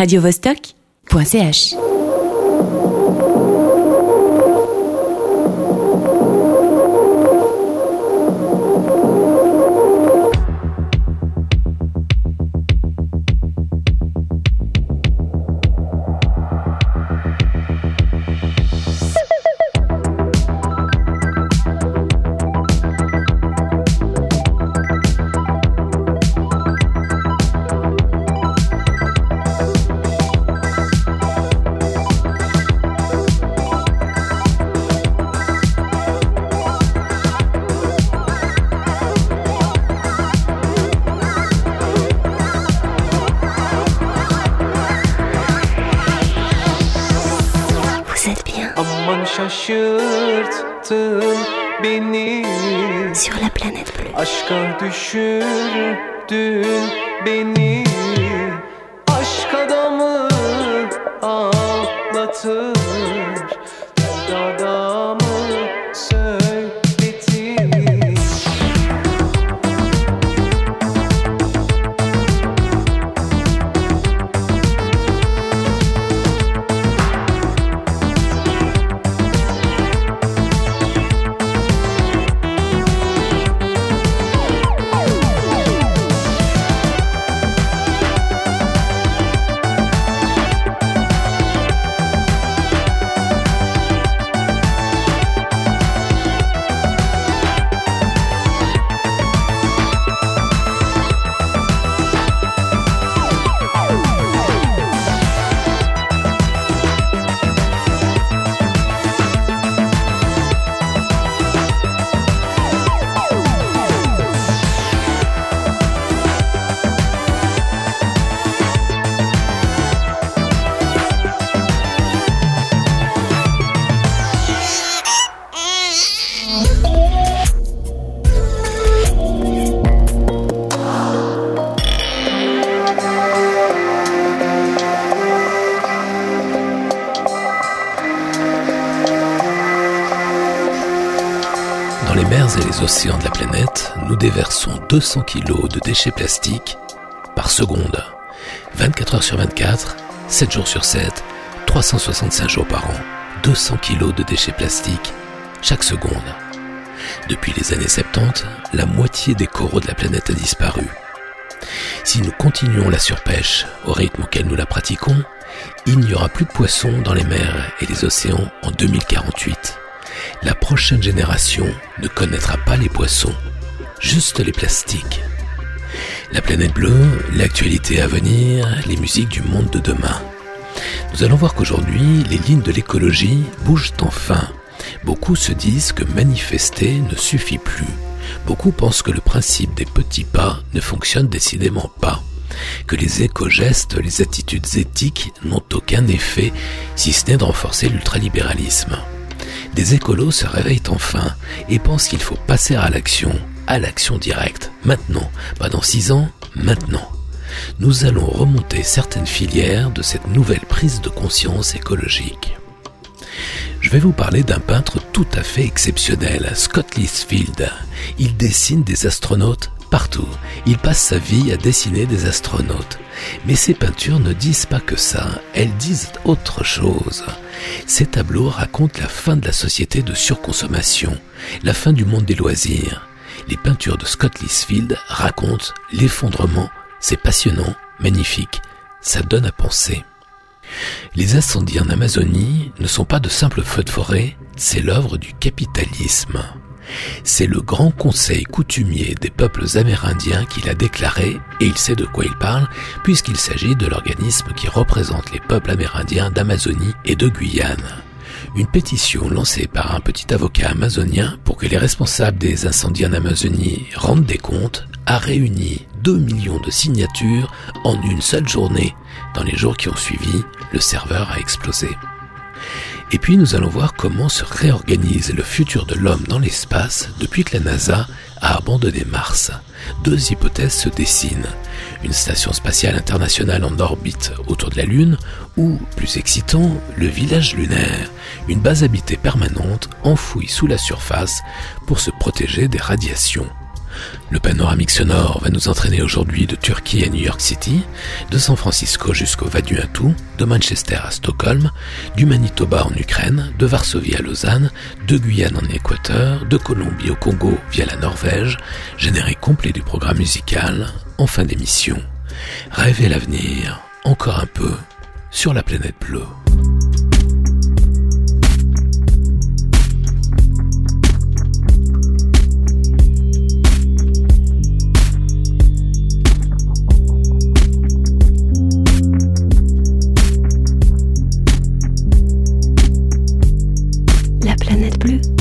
radiovostok.ch 200 kg de déchets plastiques par seconde. 24 heures sur 24, 7 jours sur 7, 365 jours par an. 200 kg de déchets plastiques chaque seconde. Depuis les années 70, la moitié des coraux de la planète a disparu. Si nous continuons la surpêche au rythme auquel nous la pratiquons, il n'y aura plus de poissons dans les mers et les océans en 2048. La prochaine génération ne connaîtra pas les poissons, juste les plastiques. La planète bleue, l'actualité à venir, les musiques du monde de demain. Nous allons voir qu'aujourd'hui, les lignes de l'écologie bougent enfin. Beaucoup se disent que manifester ne suffit plus. Beaucoup pensent que le principe des petits pas ne fonctionne décidément pas. Que les éco-gestes, les attitudes éthiques n'ont aucun effet, si ce n'est de renforcer l'ultralibéralisme. Des écolos se réveillent enfin et pensent qu'il faut passer à l'action, à l'action directe, maintenant, pas dans six ans, maintenant. Nous allons remonter certaines filières de cette nouvelle prise de conscience écologique. Je vais vous parler d'un peintre tout à fait exceptionnel, Scott Lisfield. Il dessine des astronautes partout. Il passe sa vie à dessiner des astronautes. Mais ses peintures ne disent pas que ça, elles disent autre chose. Ces tableaux racontent la fin de la société de surconsommation, la fin du monde des loisirs. Les peintures de Scott Lisfield racontent l'effondrement. C'est passionnant, magnifique, ça donne à penser. Les incendies en Amazonie ne sont pas de simples feux de forêt, c'est l'œuvre du capitalisme. C'est le grand conseil coutumier des peuples amérindiens qui l'a déclaré, et il sait de quoi il parle, puisqu'il s'agit de l'organisme qui représente les peuples amérindiens d'Amazonie et de Guyane. Une pétition lancée par un petit avocat amazonien pour que les responsables des incendies en Amazonie rendent des comptes a réuni 2 millions de signatures en une seule journée. Dans les jours qui ont suivi, le serveur a explosé. Et puis nous allons voir comment se réorganise le futur de l'homme dans l'espace depuis que la NASA a abandonné Mars. Deux hypothèses se dessinent. Une station spatiale internationale en orbite autour de la Lune ou, plus excitant, le village lunaire, une base habitée permanente enfouie sous la surface pour se protéger des radiations. Le panoramique sonore va nous entraîner aujourd'hui de Turquie à New York City, de San Francisco jusqu'au Vanuatu, de Manchester à Stockholm, du Manitoba en Ukraine, de Varsovie à Lausanne, de Guyane en Équateur, de Colombie au Congo via la Norvège, générique complet du programme musical, en fin d'émission. Rêver l'avenir, encore un peu, sur la planète bleue. Плюс.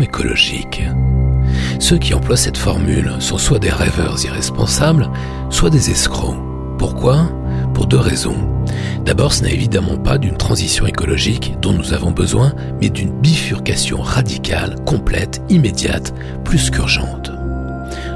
Écologique Ceux qui emploient cette formule sont soit des rêveurs irresponsables, soit des escrocs. Pourquoi? Pour deux raisons. D'abord, ce n'est évidemment pas d'une transition écologique dont nous avons besoin, mais d'une bifurcation radicale, complète, immédiate, plus qu'urgente.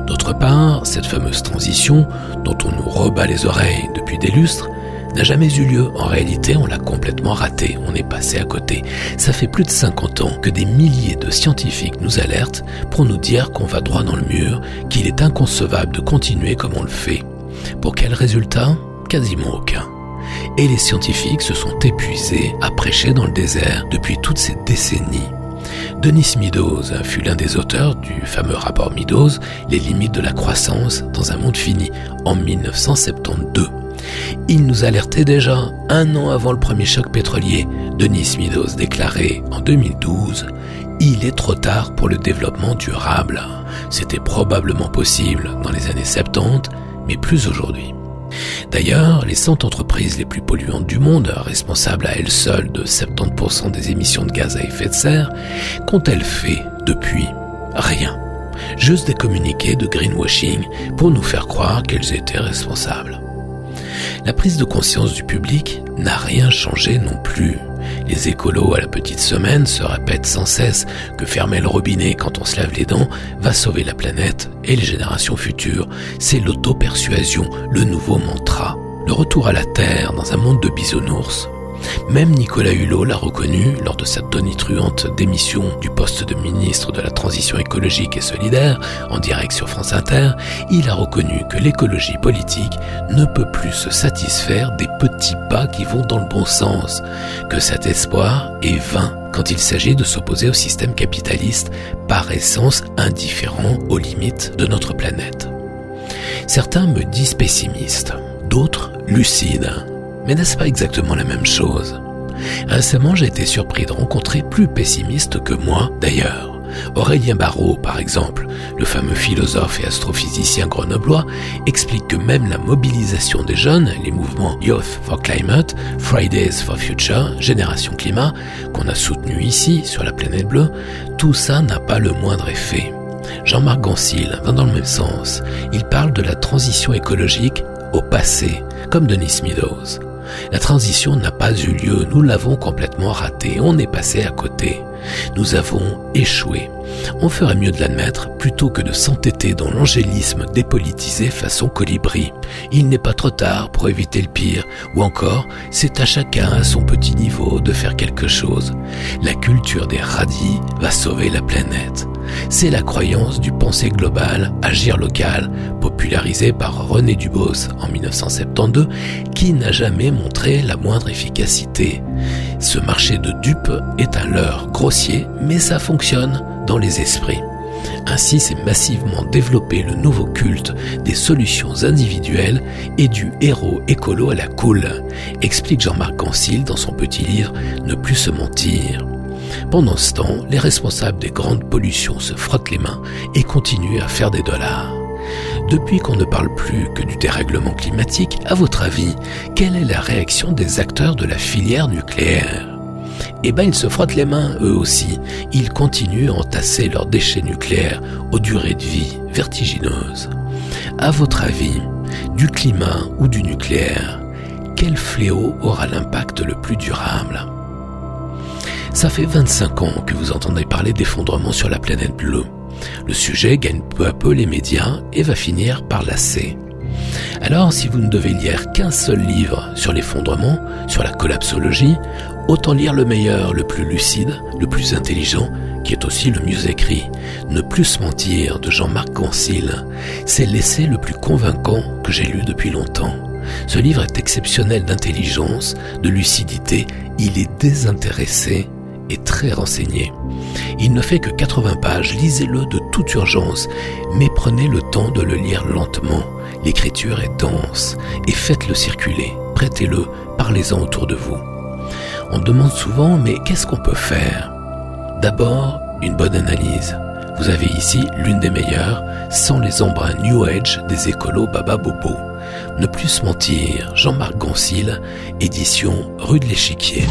D'autre part, cette fameuse transition, dont on nous rebat les oreilles depuis des lustres, n'a jamais eu lieu. En réalité, on l'a complètement raté, on est passé à côté. Ça fait plus de 50 ans que des milliers de scientifiques nous alertent pour nous dire qu'on va droit dans le mur, qu'il est inconcevable de continuer comme on le fait. Pour quel résultat? Quasiment aucun. Et les scientifiques se sont épuisés à prêcher dans le désert depuis toutes ces décennies. Denis Meadows fut l'un des auteurs du fameux rapport Meadows, Les limites de la croissance dans un monde fini, en 1972. Il nous alertait déjà un an avant le premier choc pétrolier. Denis Meadows déclarait en 2012 Il est trop tard pour le développement durable. C'était probablement possible dans les années 70, mais plus aujourd'hui. D'ailleurs, les 100 entreprises les plus polluantes du monde, responsables à elles seules de 70% des émissions de gaz à effet de serre, qu'ont-elles fait depuis? Rien. Juste des communiqués de greenwashing pour nous faire croire qu'elles étaient responsables. La prise de conscience du public n'a rien changé non plus. Les écolos à la petite semaine se répètent sans cesse que fermer le robinet quand on se lave les dents va sauver la planète et les générations futures. C'est l'auto-persuasion, le nouveau mantra. Le retour à la Terre dans un monde de bisounours même Nicolas Hulot l'a reconnu lors de sa tonitruante démission du poste de ministre de la Transition écologique et solidaire en direct sur France Inter. Il a reconnu que l'écologie politique ne peut plus se satisfaire des petits pas qui vont dans le bon sens, que cet espoir est vain quand il s'agit de s'opposer au système capitaliste par essence indifférent aux limites de notre planète. Certains me disent pessimiste, d'autres lucides mais n'est-ce pas exactement la même chose? Récemment, j'ai été surpris de rencontrer plus pessimistes que moi, d'ailleurs. Aurélien Barrault, par exemple, le fameux philosophe et astrophysicien grenoblois, explique que même la mobilisation des jeunes, les mouvements Youth for Climate, Fridays for Future, Génération Climat, qu'on a soutenu ici sur la planète bleue, tout ça n'a pas le moindre effet. Jean-Marc Gansil va dans le même sens. Il parle de la transition écologique au passé, comme Denis Meadows. La transition n'a pas eu lieu, nous l'avons complètement raté, on est passé à côté. Nous avons échoué. On ferait mieux de l'admettre plutôt que de s'entêter dans l'angélisme dépolitisé façon colibri. Il n'est pas trop tard pour éviter le pire, ou encore, c'est à chacun à son petit niveau de faire quelque chose. La culture des radis va sauver la planète. C'est la croyance du penser global, agir local, popularisé par René Dubos en 1972, qui n'a jamais montré la moindre efficacité. Ce marché de dupes est un leurre grossier, mais ça fonctionne dans les esprits. Ainsi s'est massivement développé le nouveau culte des solutions individuelles et du héros écolo à la cool, explique Jean-Marc Gansil dans son petit livre Ne plus se mentir. Pendant ce temps, les responsables des grandes pollutions se frottent les mains et continuent à faire des dollars. Depuis qu'on ne parle plus que du dérèglement climatique, à votre avis, quelle est la réaction des acteurs de la filière nucléaire? Eh ben ils se frottent les mains eux aussi. Ils continuent à entasser leurs déchets nucléaires aux durées de vie vertigineuses. À votre avis, du climat ou du nucléaire, quel fléau aura l'impact le plus durable? Ça fait 25 ans que vous entendez parler d'effondrement sur la planète bleue. Le sujet gagne peu à peu les médias et va finir par lasser. Alors, si vous ne devez lire qu'un seul livre sur l'effondrement, sur la collapsologie, autant lire le meilleur, le plus lucide, le plus intelligent, qui est aussi le mieux écrit. Ne plus se mentir de Jean-Marc Gansil, c'est l'essai le plus convaincant que j'ai lu depuis longtemps. Ce livre est exceptionnel d'intelligence, de lucidité, il est désintéressé et très renseigné. Il ne fait que 80 pages, lisez-le de toute urgence, mais prenez le temps de le lire lentement. L'écriture est dense, et faites-le circuler, prêtez-le, parlez-en autour de vous. On demande souvent, mais qu'est-ce qu'on peut faire? D'abord, une bonne analyse. Vous avez ici l'une des meilleures, sans les embruns New Age des écolos Baba Bobo. Ne plus mentir, Jean-Marc Gansil, édition Rue de l'Échiquier.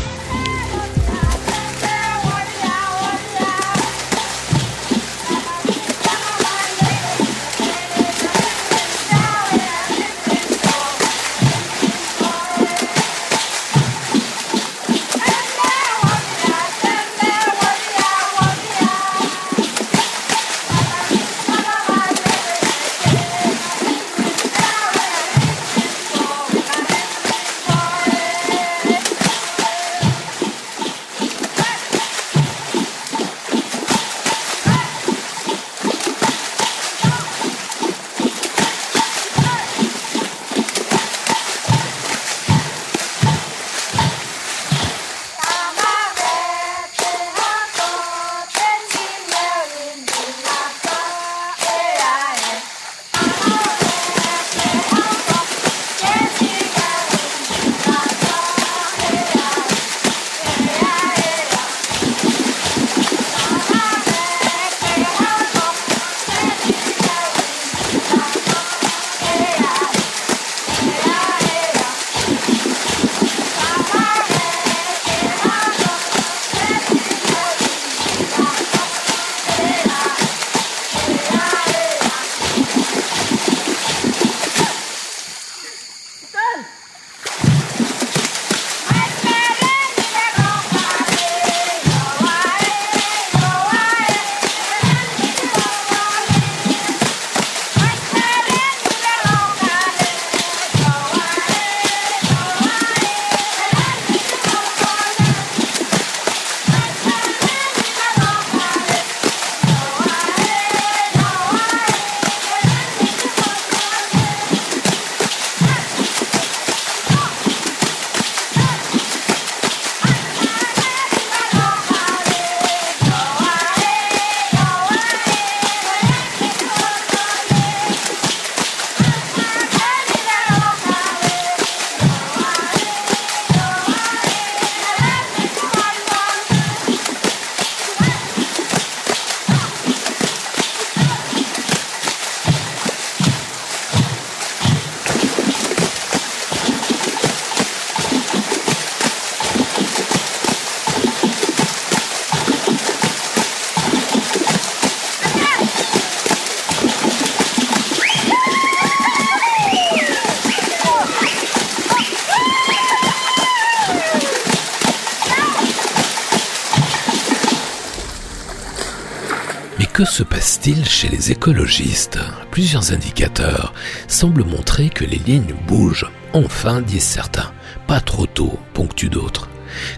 Se passe-t-il chez les écologistes Plusieurs indicateurs semblent montrer que les lignes bougent. Enfin, disent certains. Pas trop tôt, ponctuent d'autres.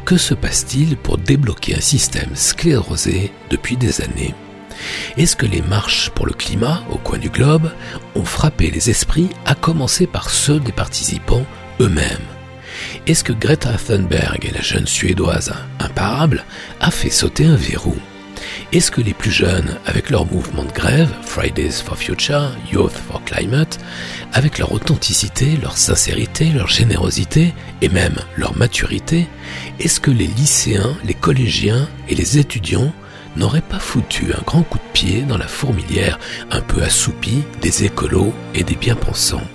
Que se passe-t-il pour débloquer un système sclérosé depuis des années Est-ce que les marches pour le climat au coin du globe ont frappé les esprits, à commencer par ceux des participants eux-mêmes Est-ce que Greta Thunberg, la jeune Suédoise imparable, a fait sauter un verrou est-ce que les plus jeunes, avec leur mouvement de grève, Fridays for Future, Youth for Climate, avec leur authenticité, leur sincérité, leur générosité et même leur maturité, est-ce que les lycéens, les collégiens et les étudiants n'auraient pas foutu un grand coup de pied dans la fourmilière un peu assoupie des écolos et des bien-pensants?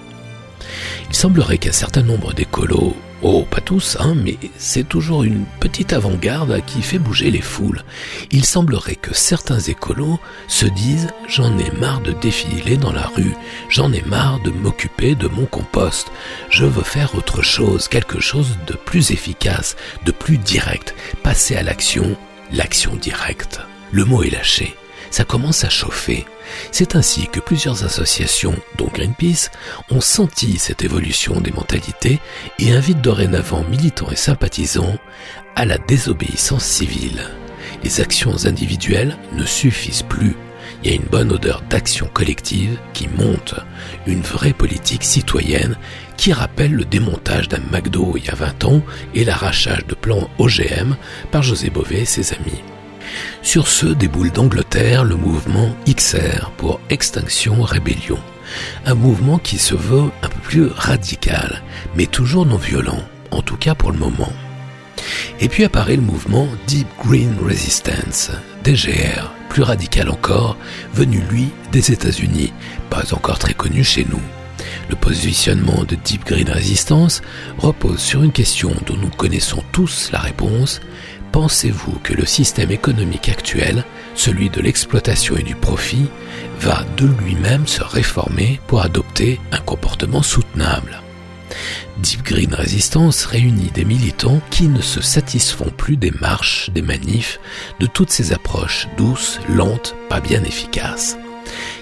Il semblerait qu'un certain nombre d'écolos Oh, pas tous, hein, mais c'est toujours une petite avant-garde qui fait bouger les foules. Il semblerait que certains écolos se disent j'en ai marre de défiler dans la rue, j'en ai marre de m'occuper de mon compost, je veux faire autre chose, quelque chose de plus efficace, de plus direct, passer à l'action, l'action directe. Le mot est lâché, ça commence à chauffer. C'est ainsi que plusieurs associations, dont Greenpeace, ont senti cette évolution des mentalités et invitent dorénavant militants et sympathisants à la désobéissance civile. Les actions individuelles ne suffisent plus. Il y a une bonne odeur d'action collective qui monte, une vraie politique citoyenne qui rappelle le démontage d'un McDo il y a 20 ans et l'arrachage de plans OGM par José Bové et ses amis. Sur ce déboule d'Angleterre le mouvement XR pour Extinction Rébellion. Un mouvement qui se veut un peu plus radical, mais toujours non violent, en tout cas pour le moment. Et puis apparaît le mouvement Deep Green Resistance, DGR, plus radical encore, venu lui des États-Unis, pas encore très connu chez nous. Le positionnement de Deep Green Resistance repose sur une question dont nous connaissons tous la réponse, Pensez-vous que le système économique actuel, celui de l'exploitation et du profit, va de lui-même se réformer pour adopter un comportement soutenable? Deep Green Resistance réunit des militants qui ne se satisfont plus des marches, des manifs, de toutes ces approches douces, lentes, pas bien efficaces.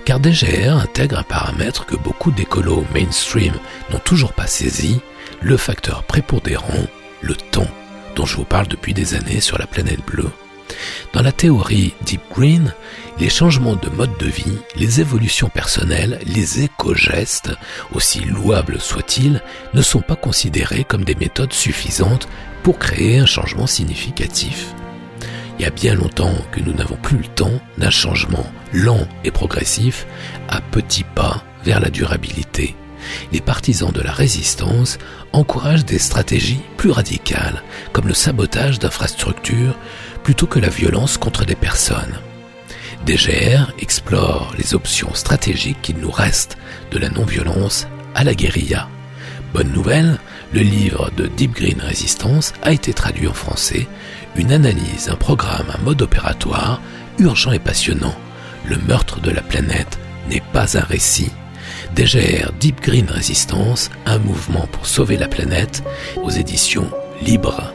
Car DGR intègre un paramètre que beaucoup d'écolos mainstream n'ont toujours pas saisi, le facteur prépondérant, le temps dont je vous parle depuis des années sur la planète bleue. Dans la théorie Deep Green, les changements de mode de vie, les évolutions personnelles, les éco-gestes, aussi louables soient-ils, ne sont pas considérés comme des méthodes suffisantes pour créer un changement significatif. Il y a bien longtemps que nous n'avons plus le temps d'un changement lent et progressif à petits pas vers la durabilité les partisans de la résistance encouragent des stratégies plus radicales, comme le sabotage d'infrastructures, plutôt que la violence contre des personnes. DGR explore les options stratégiques qu'il nous reste de la non-violence à la guérilla. Bonne nouvelle, le livre de Deep Green Resistance a été traduit en français, une analyse, un programme, un mode opératoire urgent et passionnant. Le meurtre de la planète n'est pas un récit, DGR Deep Green Resistance, un mouvement pour sauver la planète, aux éditions Libres.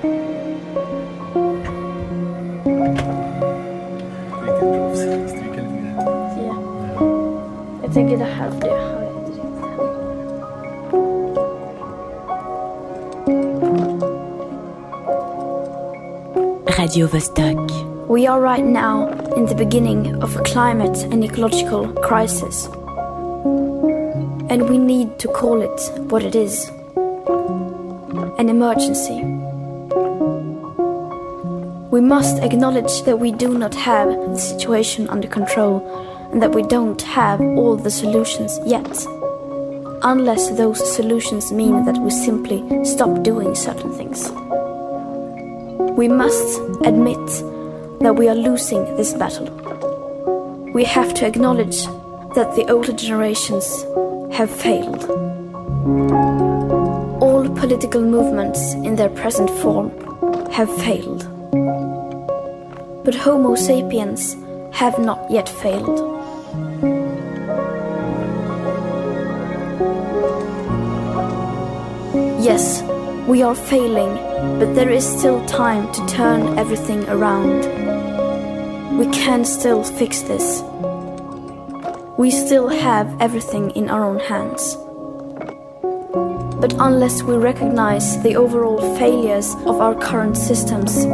Radio Vostok. We are right now in the beginning of a climate and ecological crisis. And we need to call it what it is an emergency. We must acknowledge that we do not have the situation under control and that we don't have all the solutions yet. Unless those solutions mean that we simply stop doing certain things. We must admit that we are losing this battle. We have to acknowledge that the older generations have failed. All political movements in their present form have failed. But Homo sapiens have not yet failed. Yes, we are failing, but there is still time to turn everything around. We can still fix this we still have everything in our own hands. But unless we recognize the overall failures of our current systems,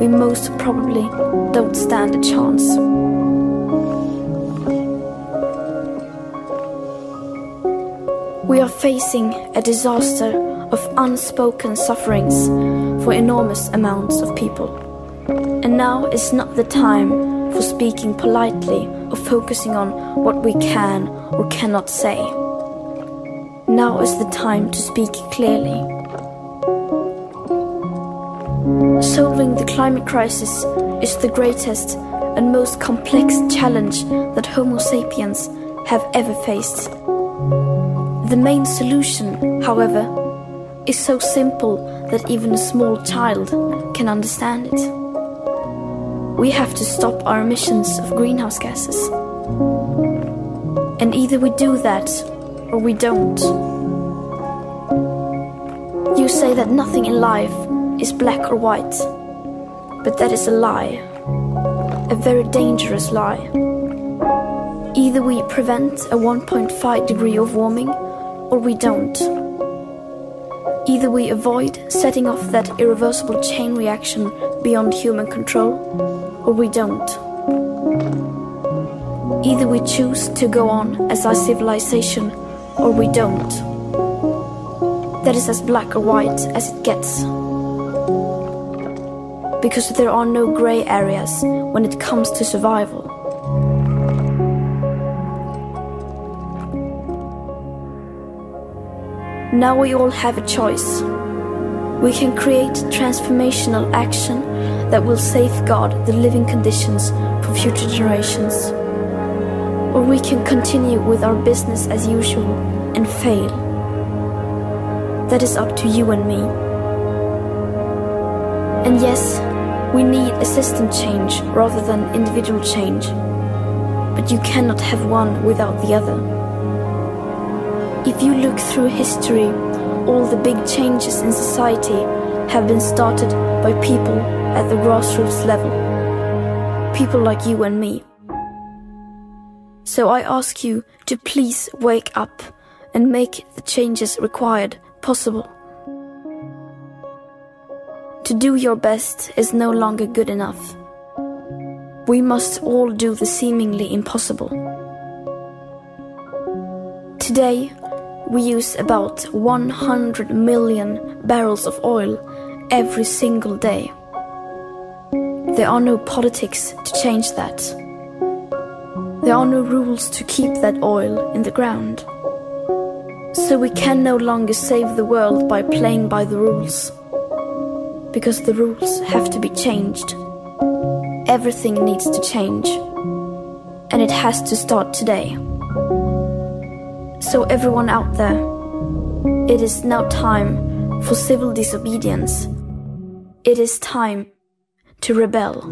we most probably don't stand a chance. We are facing a disaster of unspoken sufferings for enormous amounts of people. And now is not the time for speaking politely or focusing on what we can or cannot say. Now is the time to speak clearly. Solving the climate crisis is the greatest and most complex challenge that Homo sapiens have ever faced. The main solution, however, is so simple that even a small child can understand it. We have to stop our emissions of greenhouse gases. And either we do that or we don't. You say that nothing in life is black or white, but that is a lie, a very dangerous lie. Either we prevent a 1.5 degree of warming or we don't. Either we avoid setting off that irreversible chain reaction beyond human control, or we don't. Either we choose to go on as our civilization, or we don't. That is as black or white as it gets. Because there are no grey areas when it comes to survival. Now we all have a choice. We can create transformational action that will safeguard the living conditions for future generations. Or we can continue with our business as usual and fail. That is up to you and me. And yes, we need a system change rather than individual change. But you cannot have one without the other. If you look through history, all the big changes in society have been started by people at the grassroots level. People like you and me. So I ask you to please wake up and make the changes required possible. To do your best is no longer good enough. We must all do the seemingly impossible. Today, we use about 100 million barrels of oil every single day. There are no politics to change that. There are no rules to keep that oil in the ground. So we can no longer save the world by playing by the rules. Because the rules have to be changed. Everything needs to change. And it has to start today. So, everyone out there, it is now time for civil disobedience. It is time to rebel.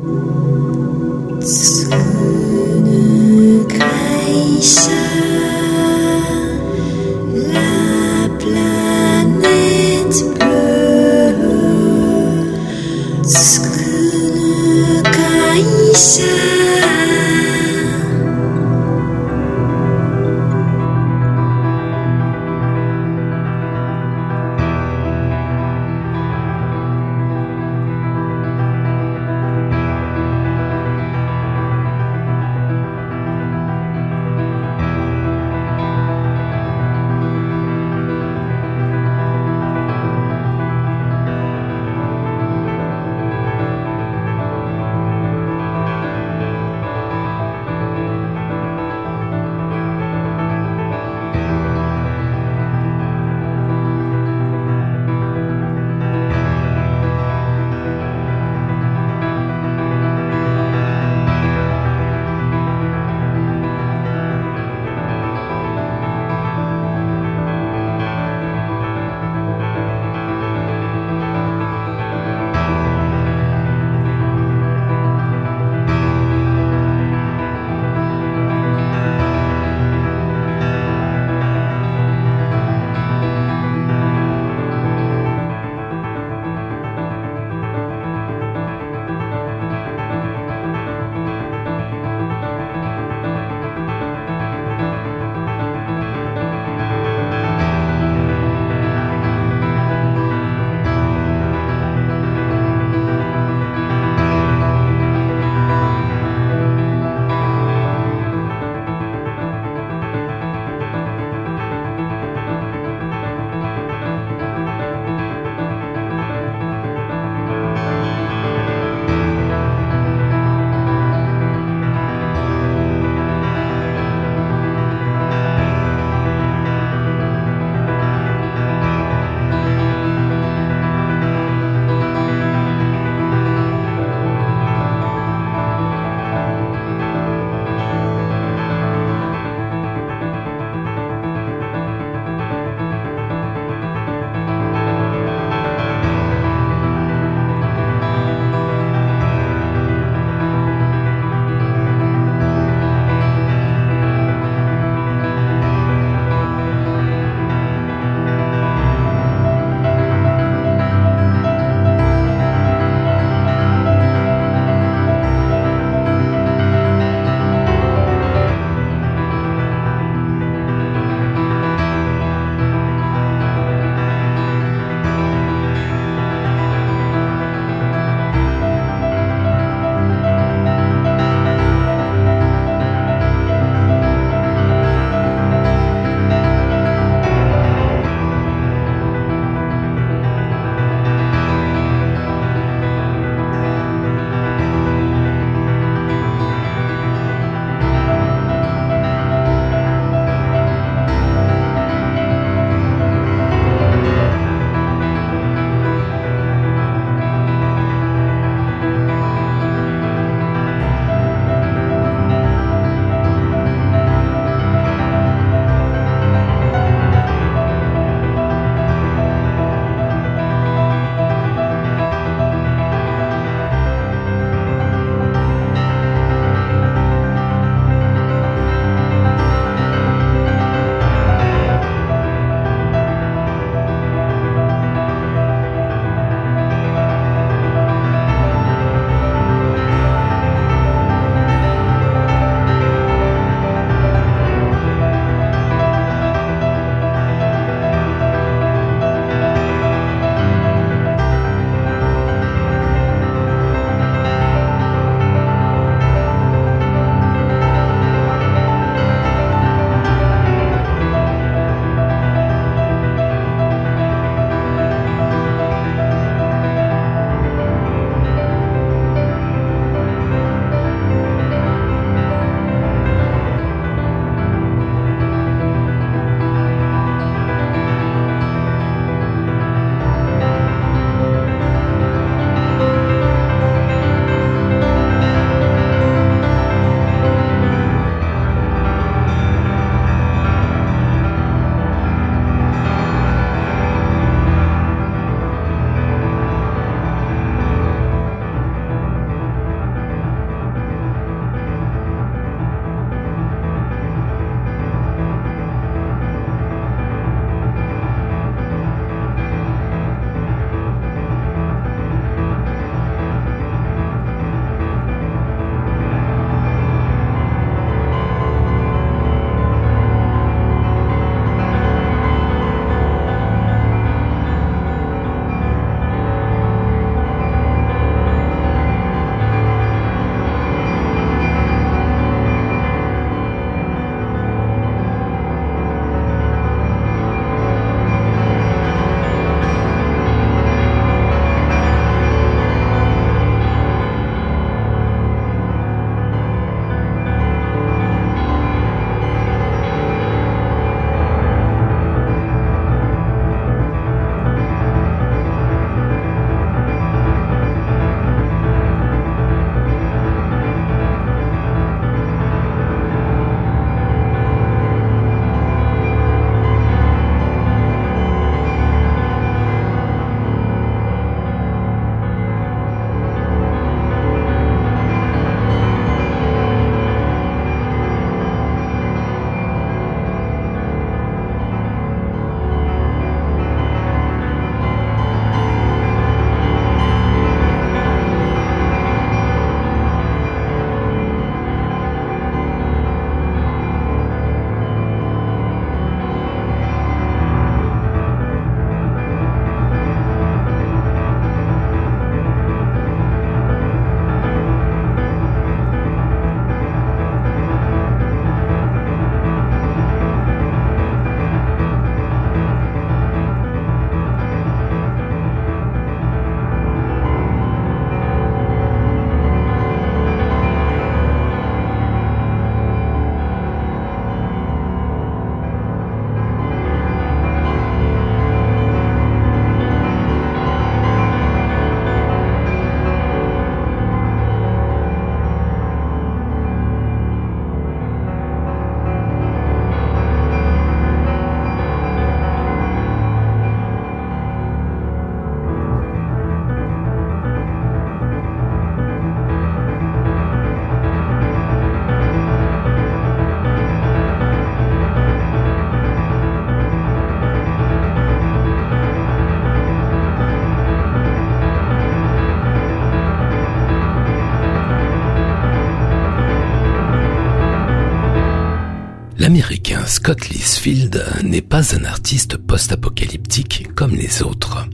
L'américain Scott Lisfield n'est pas un artiste post-apocalyptique comme les autres.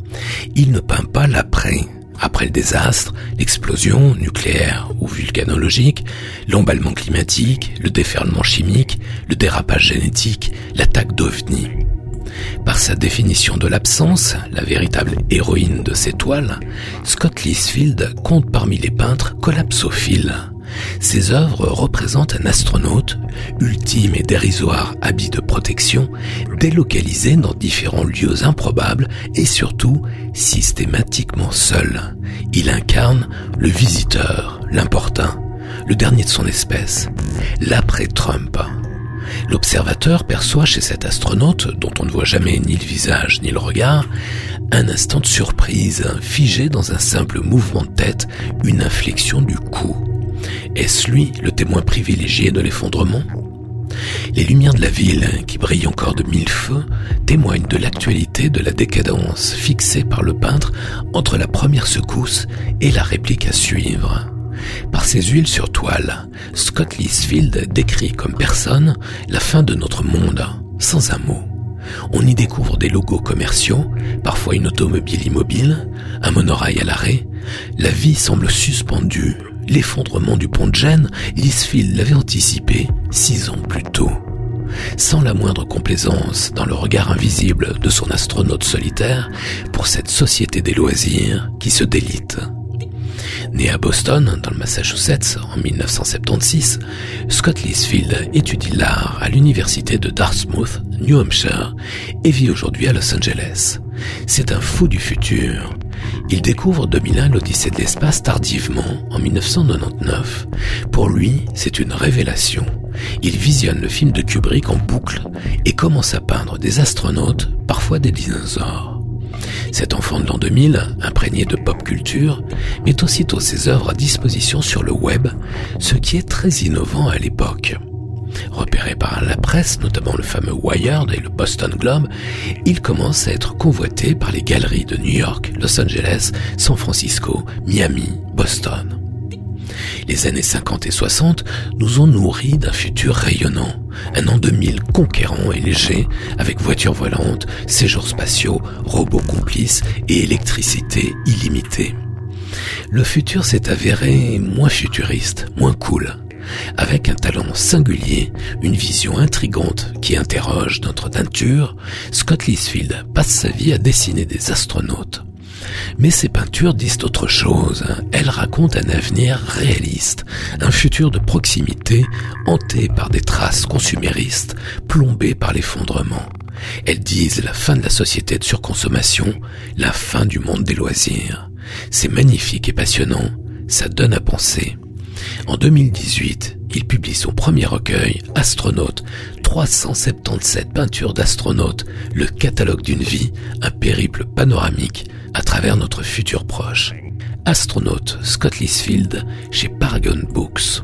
Il ne peint pas l'après. Après le désastre, l'explosion nucléaire ou vulcanologique, l'emballement climatique, le déferlement chimique, le dérapage génétique, l'attaque d'OVNI. Par sa définition de l'absence, la véritable héroïne de ses toiles, Scott Lisfield compte parmi les peintres collapsophiles. Ses œuvres représentent un astronaute, ultime et dérisoire habit de protection, délocalisé dans différents lieux improbables et surtout systématiquement seul. Il incarne le visiteur, l'importun, le dernier de son espèce, l'après-Trump. L'observateur perçoit chez cet astronaute, dont on ne voit jamais ni le visage ni le regard, un instant de surprise, figé dans un simple mouvement de tête, une inflexion du cou. Est-ce lui le témoin privilégié de l'effondrement? Les lumières de la ville, qui brillent encore de mille feux, témoignent de l'actualité de la décadence fixée par le peintre entre la première secousse et la réplique à suivre. Par ses huiles sur toile, Scott Lisfield décrit comme personne la fin de notre monde, sans un mot. On y découvre des logos commerciaux, parfois une automobile immobile, un monorail à l'arrêt. La vie semble suspendue. L'effondrement du pont de Gênes, Lisfield l'avait anticipé six ans plus tôt. Sans la moindre complaisance dans le regard invisible de son astronaute solitaire pour cette société des loisirs qui se délite. Né à Boston, dans le Massachusetts, en 1976, Scott Lisfield étudie l'art à l'université de Dartmouth, New Hampshire, et vit aujourd'hui à Los Angeles. C'est un fou du futur. Il découvre 2001 l'Odyssée de l'espace tardivement, en 1999. Pour lui, c'est une révélation. Il visionne le film de Kubrick en boucle et commence à peindre des astronautes, parfois des dinosaures. Cet enfant de l'an 2000, imprégné de pop culture, met aussitôt ses œuvres à disposition sur le web, ce qui est très innovant à l'époque. Repéré par la presse, notamment le fameux Wired et le Boston Globe, il commence à être convoité par les galeries de New York, Los Angeles, San Francisco, Miami, Boston. Les années 50 et 60 nous ont nourris d'un futur rayonnant, un an 2000 conquérant et léger, avec voitures volantes, séjours spatiaux, robots complices et électricité illimitée. Le futur s'est avéré moins futuriste, moins cool, avec un talent singulier, une vision intrigante qui interroge notre nature, Scott Lisfield passe sa vie à dessiner des astronautes. Mais ces peintures disent autre chose. Elles racontent un avenir réaliste, un futur de proximité hanté par des traces consuméristes, plombé par l'effondrement. Elles disent la fin de la société de surconsommation, la fin du monde des loisirs. C'est magnifique et passionnant, ça donne à penser. En 2018, il publie son premier recueil, Astronaute, 377 peintures d'astronautes, le catalogue d'une vie, un périple panoramique à travers notre futur proche. Astronaute Scott Lisfield chez Paragon Books.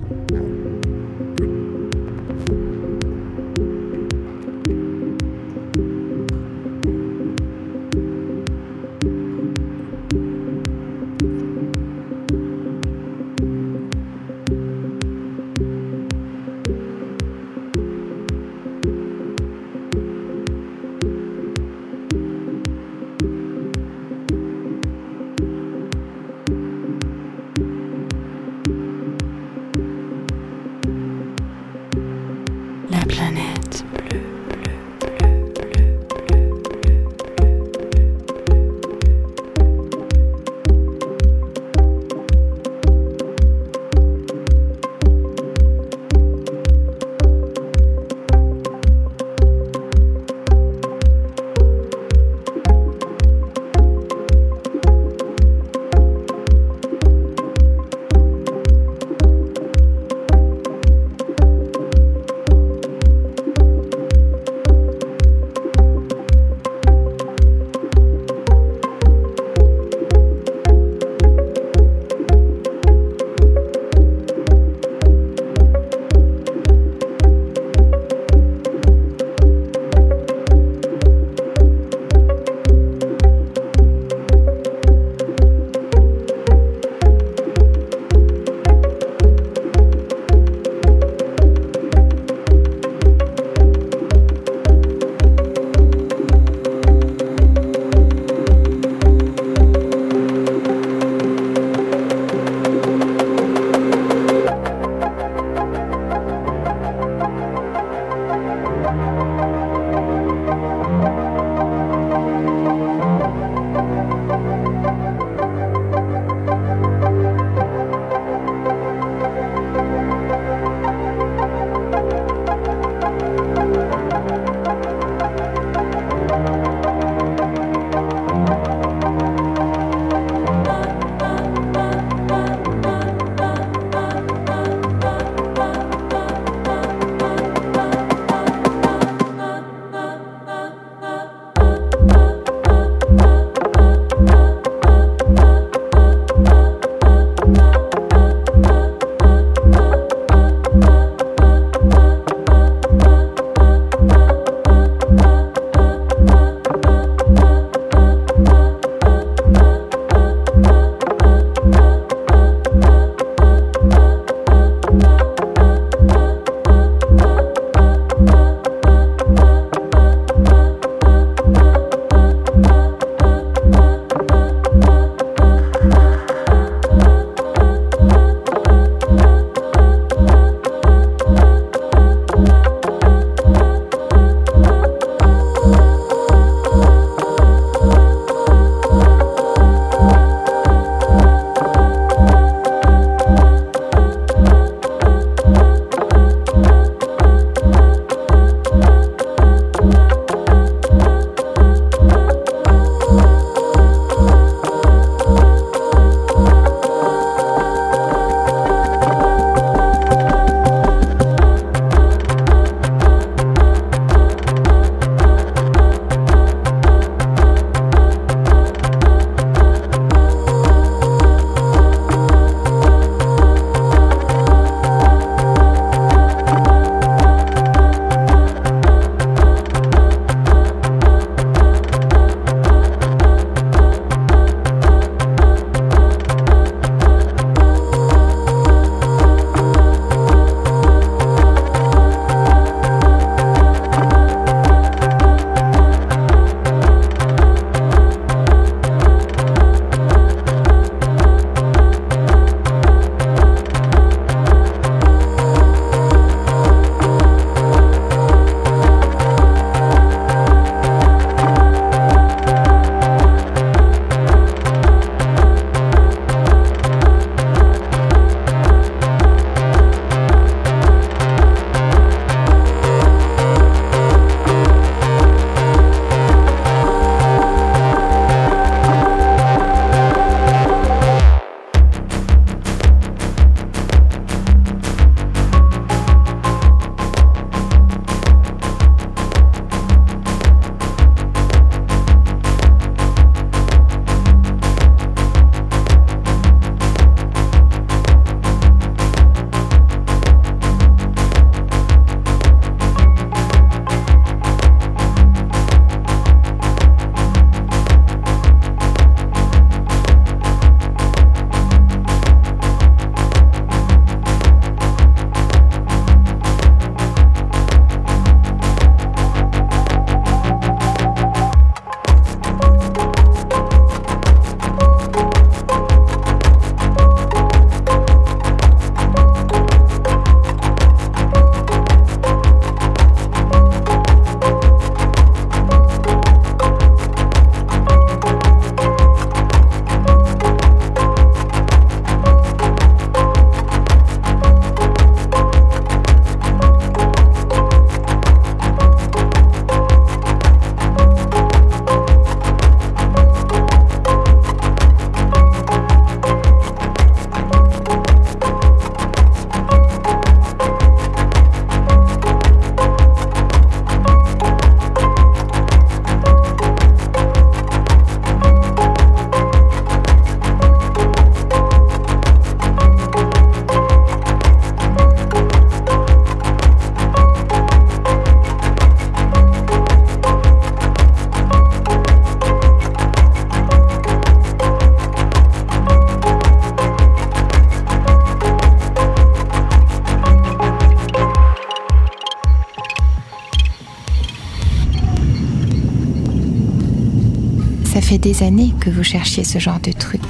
Fait des années que vous cherchiez ce genre de truc.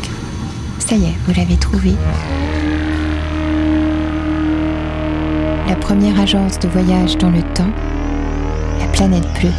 Ça y est, vous l'avez trouvé. La première agence de voyage dans le temps, la planète bleue.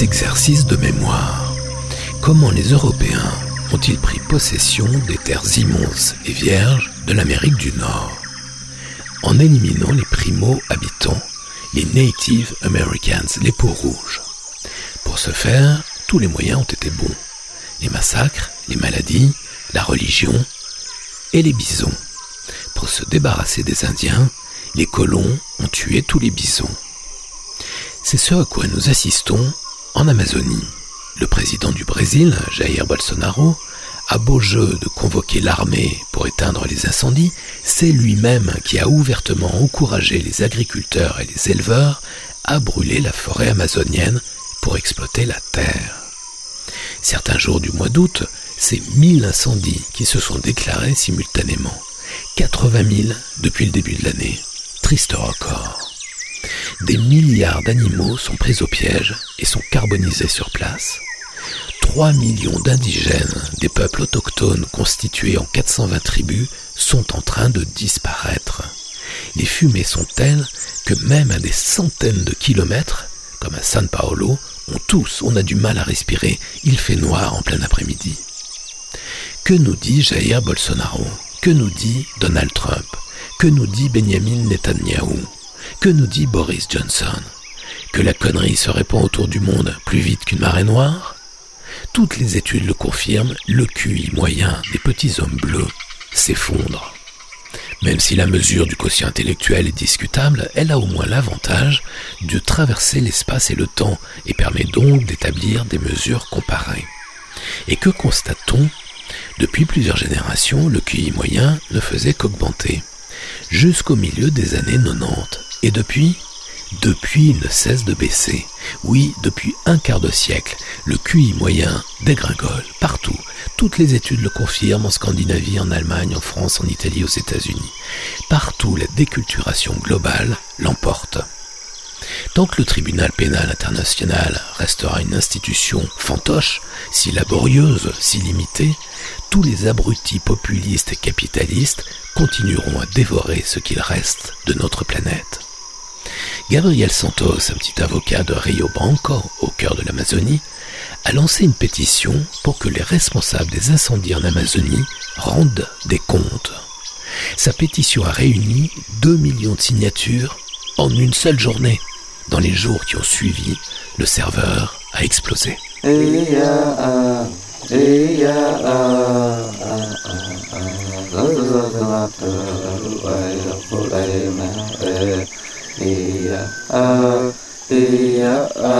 Exercice de mémoire. Comment les Européens ont-ils pris possession des terres immenses et vierges de l'Amérique du Nord? En éliminant les primo-habitants, les Native Americans, les peaux rouges. Pour ce faire, tous les moyens ont été bons. Les massacres, les maladies, la religion et les bisons. Pour se débarrasser des Indiens, les colons ont tué tous les bisons. C'est ce à quoi nous assistons en Amazonie. Le président du Brésil, Jair Bolsonaro, a beau jeu de convoquer l'armée pour éteindre les incendies, c'est lui-même qui a ouvertement encouragé les agriculteurs et les éleveurs à brûler la forêt amazonienne pour exploiter la terre. Certains jours du mois d'août, c'est 1000 incendies qui se sont déclarés simultanément. 80 000 depuis le début de l'année. Triste record. Des milliards d'animaux sont pris au piège et sont carbonisés sur place. 3 millions d'indigènes des peuples autochtones constitués en 420 tribus sont en train de disparaître. Les fumées sont telles que même à des centaines de kilomètres, comme à San Paolo, on tous, on a du mal à respirer, il fait noir en plein après-midi. Que nous dit Jair Bolsonaro? Que nous dit Donald Trump? Que nous dit Benjamin Netanyahu? Que nous dit Boris Johnson? Que la connerie se répand autour du monde plus vite qu'une marée noire? Toutes les études le confirment, le QI moyen des petits hommes bleus s'effondre. Même si la mesure du quotient intellectuel est discutable, elle a au moins l'avantage de traverser l'espace et le temps et permet donc d'établir des mesures comparées. Et que constate-t-on? Depuis plusieurs générations, le QI moyen ne faisait qu'augmenter, jusqu'au milieu des années 90. Et depuis Depuis, il ne cesse de baisser. Oui, depuis un quart de siècle, le QI moyen dégringole partout, toutes les études le confirment en Scandinavie, en Allemagne, en France, en Italie, aux États-Unis. Partout, la déculturation globale l'emporte. Tant que le tribunal pénal international restera une institution fantoche, si laborieuse, si limitée, tous les abrutis populistes et capitalistes continueront à dévorer ce qu'il reste de notre planète. Gabriel Santos, un petit avocat de Rio Branco, au cœur de l'Amazonie, a lancé une pétition pour que les responsables des incendies en Amazonie rendent des comptes. Sa pétition a réuni 2 millions de signatures en une seule journée. Dans les jours qui ont suivi, le serveur a explosé. iya iya iya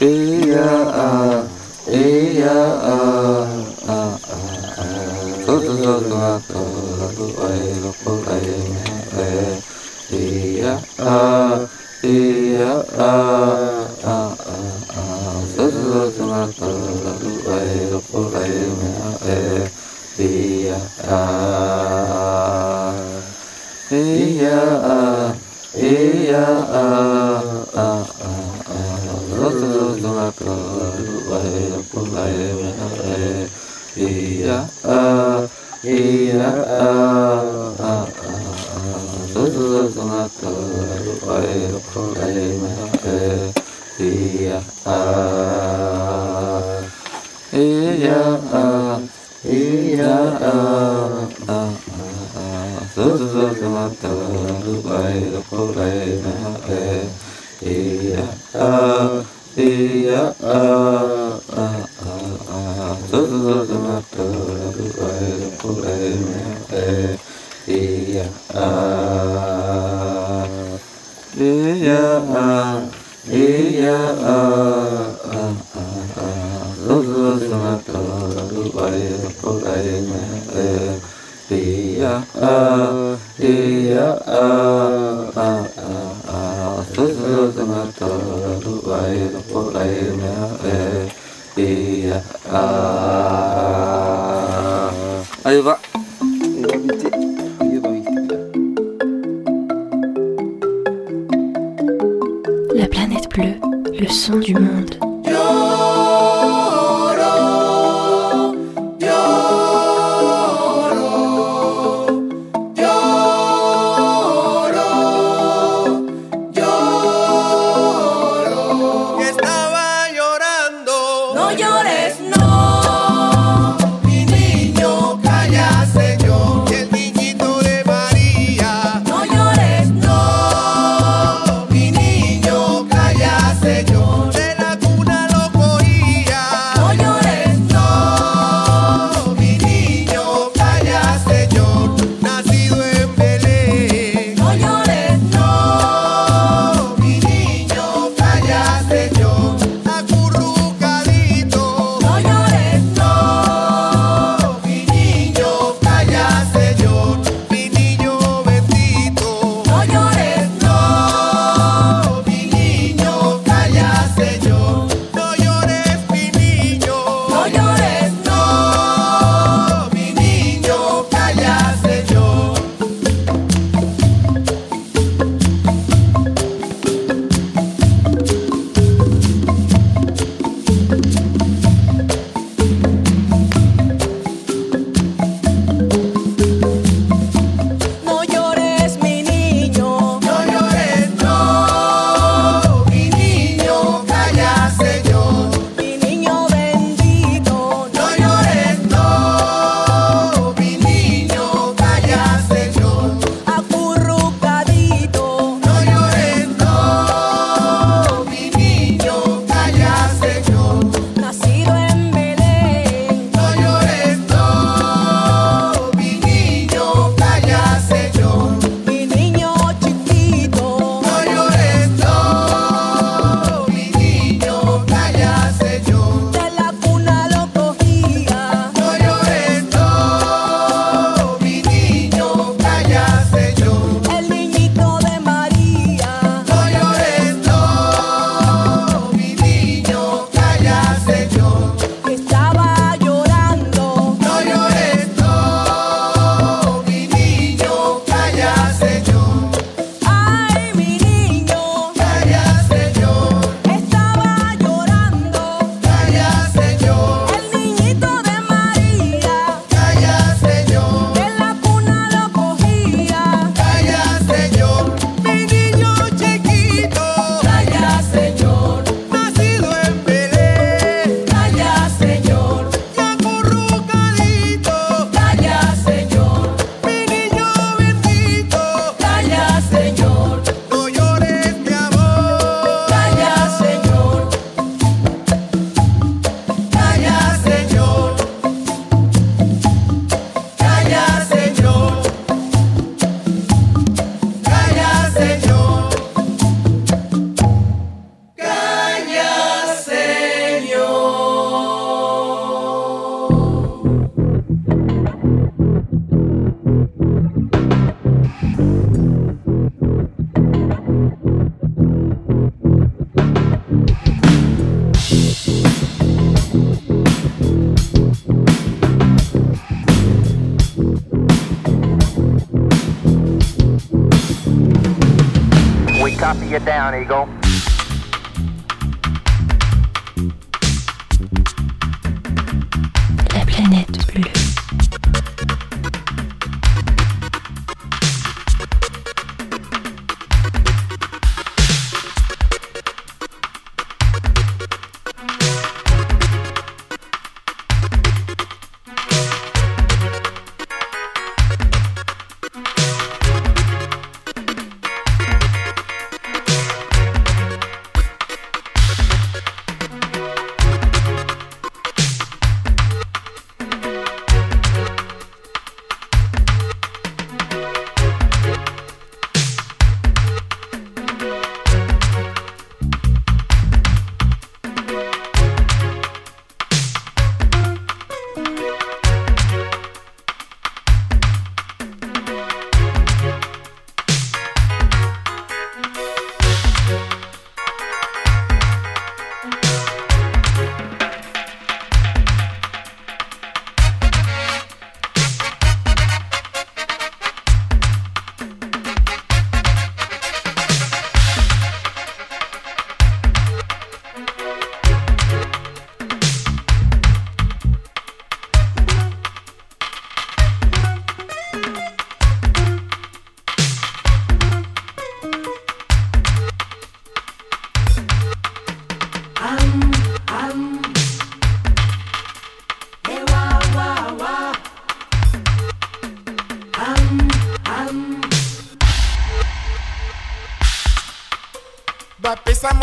iya iya iya iya yeah iya ah iya ah iya ah ah ah so so so so mata rubai rubai na eh iya ah iya ah ah ah so so so so mata rubai rubai na eh iya ah iya ah va. La le son du monde. Eagle.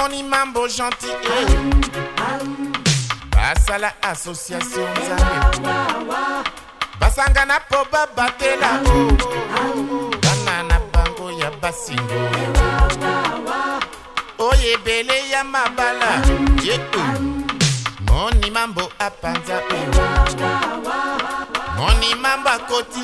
Tony Mambo gentil. Basala association nzambe basangana mpo babatela o. Bana na bango ya basingo. Oyo ebele ya mabala. Ye moni mambo apanza o moni mambo akoti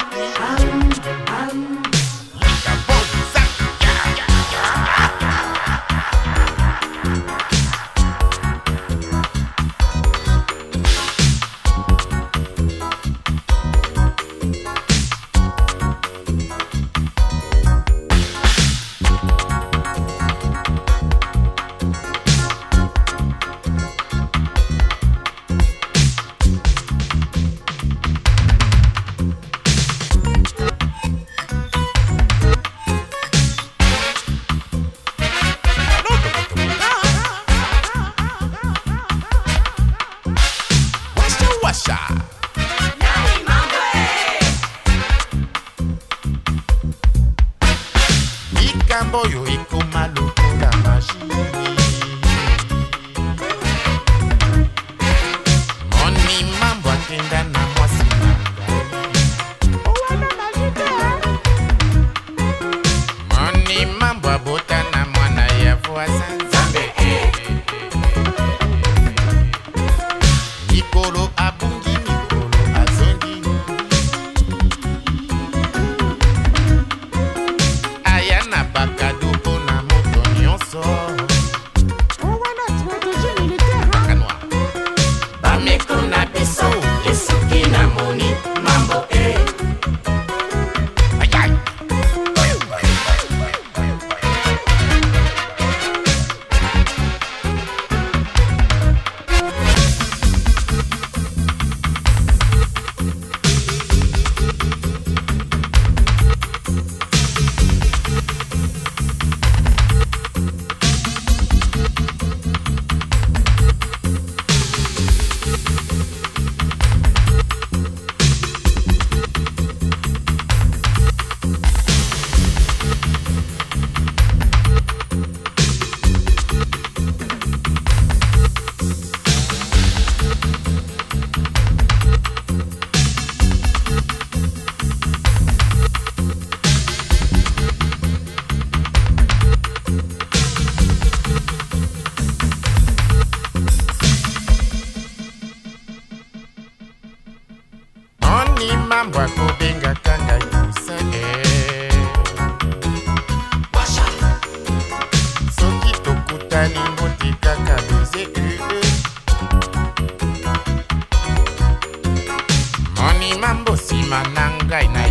night.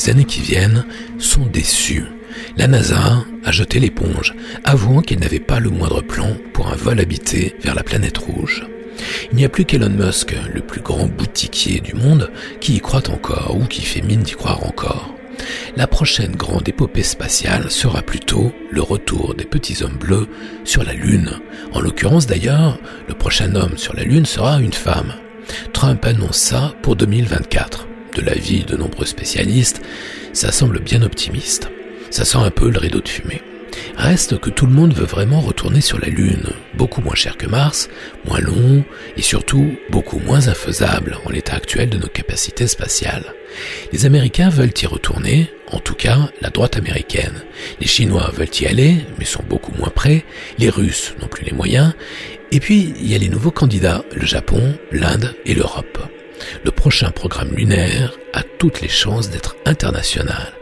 Les années qui viennent sont déçus. La NASA a jeté l'éponge, avouant qu'elle n'avait pas le moindre plan pour un vol habité vers la planète rouge. Il n'y a plus qu'Elon Musk, le plus grand boutiquier du monde, qui y croit encore ou qui fait mine d'y croire encore. La prochaine grande épopée spatiale sera plutôt le retour des petits hommes bleus sur la Lune. En l'occurrence d'ailleurs, le prochain homme sur la Lune sera une femme. Trump annonce ça pour 2024. De l'avis de nombreux spécialistes, ça semble bien optimiste. Ça sent un peu le rideau de fumée. Reste que tout le monde veut vraiment retourner sur la Lune, beaucoup moins cher que Mars, moins long et surtout beaucoup moins infaisable en l'état actuel de nos capacités spatiales. Les Américains veulent y retourner, en tout cas la droite américaine. Les Chinois veulent y aller, mais sont beaucoup moins prêts. Les Russes n'ont plus les moyens. Et puis, il y a les nouveaux candidats, le Japon, l'Inde et l'Europe. Le prochain programme lunaire a toutes les chances d'être international.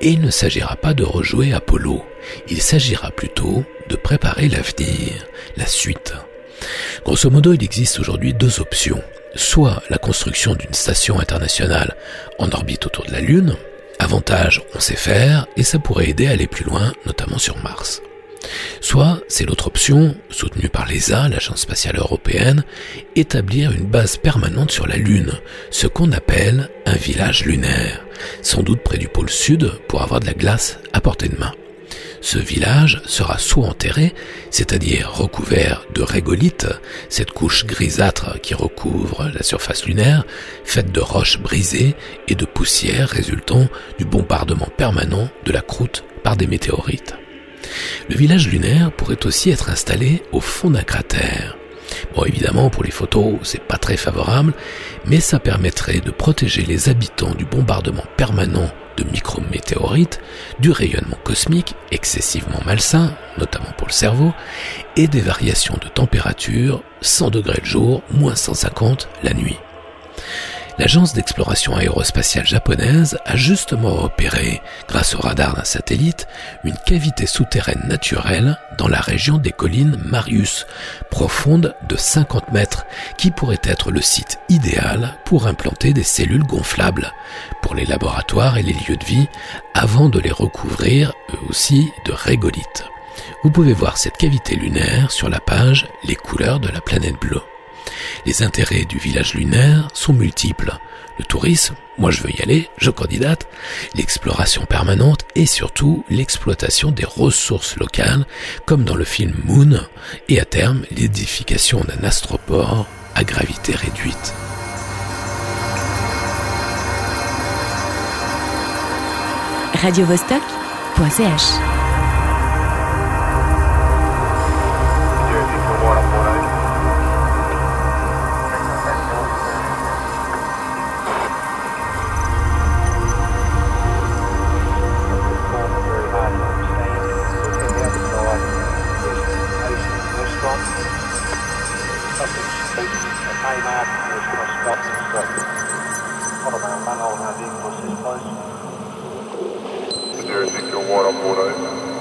Et il ne s'agira pas de rejouer Apollo. Il s'agira plutôt de préparer l'avenir, la suite. Grosso modo, il existe aujourd'hui deux options. Soit la construction d'une station internationale en orbite autour de la Lune. Avantage, on sait faire et ça pourrait aider à aller plus loin, notamment sur Mars. Soit, c'est l'autre option, soutenue par l'ESA, l'Agence spatiale européenne, établir une base permanente sur la Lune, ce qu'on appelle un village lunaire, sans doute près du pôle sud pour avoir de la glace à portée de main. Ce village sera soit enterré, c'est-à-dire recouvert de régolithes, cette couche grisâtre qui recouvre la surface lunaire, faite de roches brisées et de poussière résultant du bombardement permanent de la croûte par des météorites. Le village lunaire pourrait aussi être installé au fond d'un cratère. Bon, évidemment, pour les photos, c'est pas très favorable, mais ça permettrait de protéger les habitants du bombardement permanent de micrométéorites, du rayonnement cosmique excessivement malsain, notamment pour le cerveau, et des variations de température 100 degrés le jour, moins 150 la nuit. L'agence d'exploration aérospatiale japonaise a justement repéré, grâce au radar d'un satellite, une cavité souterraine naturelle dans la région des collines Marius, profonde de 50 mètres, qui pourrait être le site idéal pour implanter des cellules gonflables pour les laboratoires et les lieux de vie, avant de les recouvrir eux aussi de régolithes. Vous pouvez voir cette cavité lunaire sur la page Les couleurs de la planète bleue. Les intérêts du village lunaire sont multiples. Le tourisme, moi je veux y aller, je candidate, l'exploration permanente et surtout l'exploitation des ressources locales, comme dans le film Moon, et à terme l'édification d'un astroport à gravité réduite. radiovostok.ch There is a water for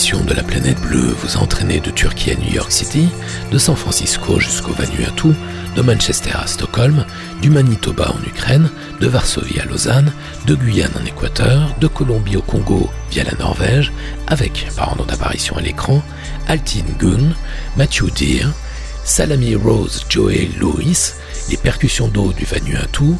de la planète bleue vous entraînez de Turquie à New York City, de San Francisco jusqu'au Vanuatu, de Manchester à Stockholm, du Manitoba en Ukraine, de Varsovie à Lausanne, de Guyane en Équateur, de Colombie au Congo via la Norvège, avec, par ordre d'apparition à l'écran, Altin Gun, Matthew Deere, Salami Rose Joey Lewis, les percussions d'eau du Vanuatu,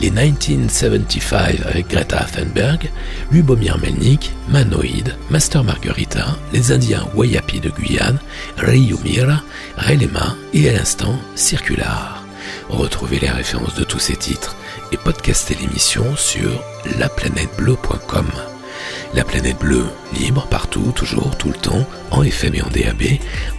les 1975 avec Greta Thunberg, Lubomir Melnik, Manoïd, Master Margarita, les Indiens Wayapi de Guyane, Ryumira, Relema et à l'instant Circular. Retrouvez les références de tous ces titres et podcastez l'émission sur laplanètebleu.com. La planète bleue, libre partout, toujours, tout le temps, en FM et en DAB,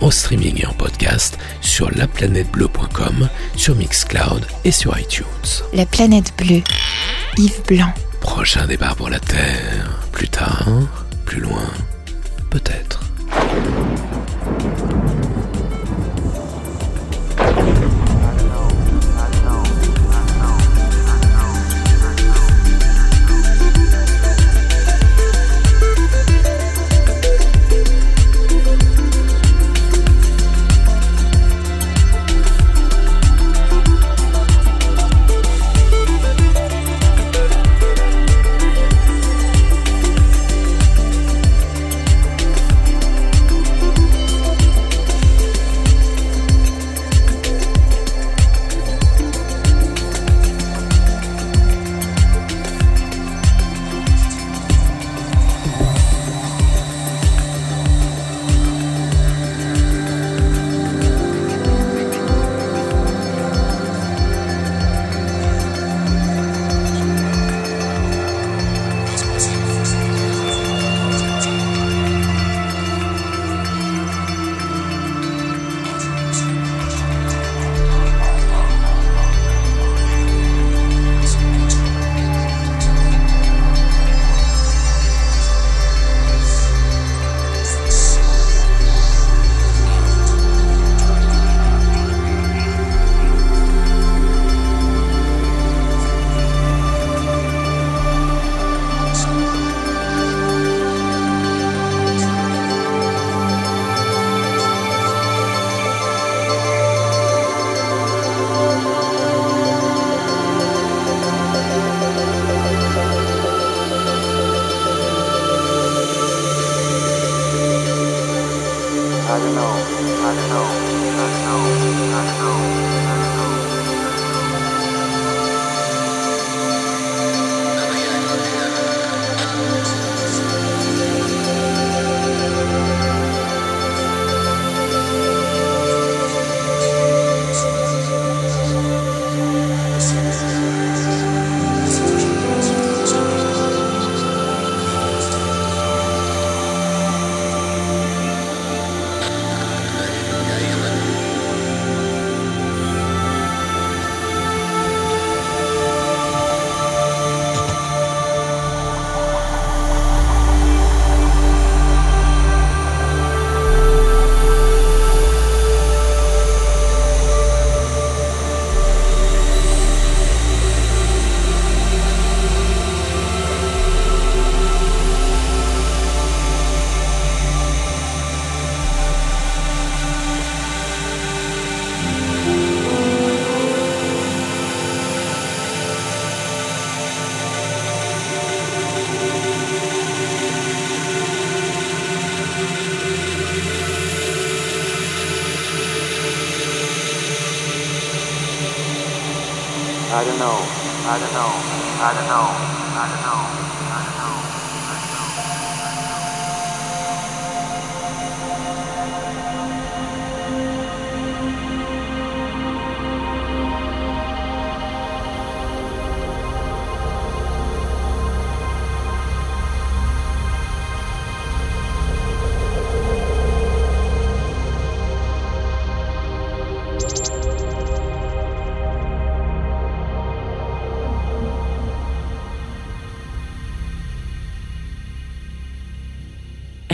en streaming et en podcast, sur laplanètebleu.com, sur Mixcloud et sur iTunes. La planète bleue, Yves Blanc. Prochain départ pour la Terre, plus tard, plus loin, peut-être.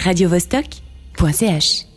radiovostok.ch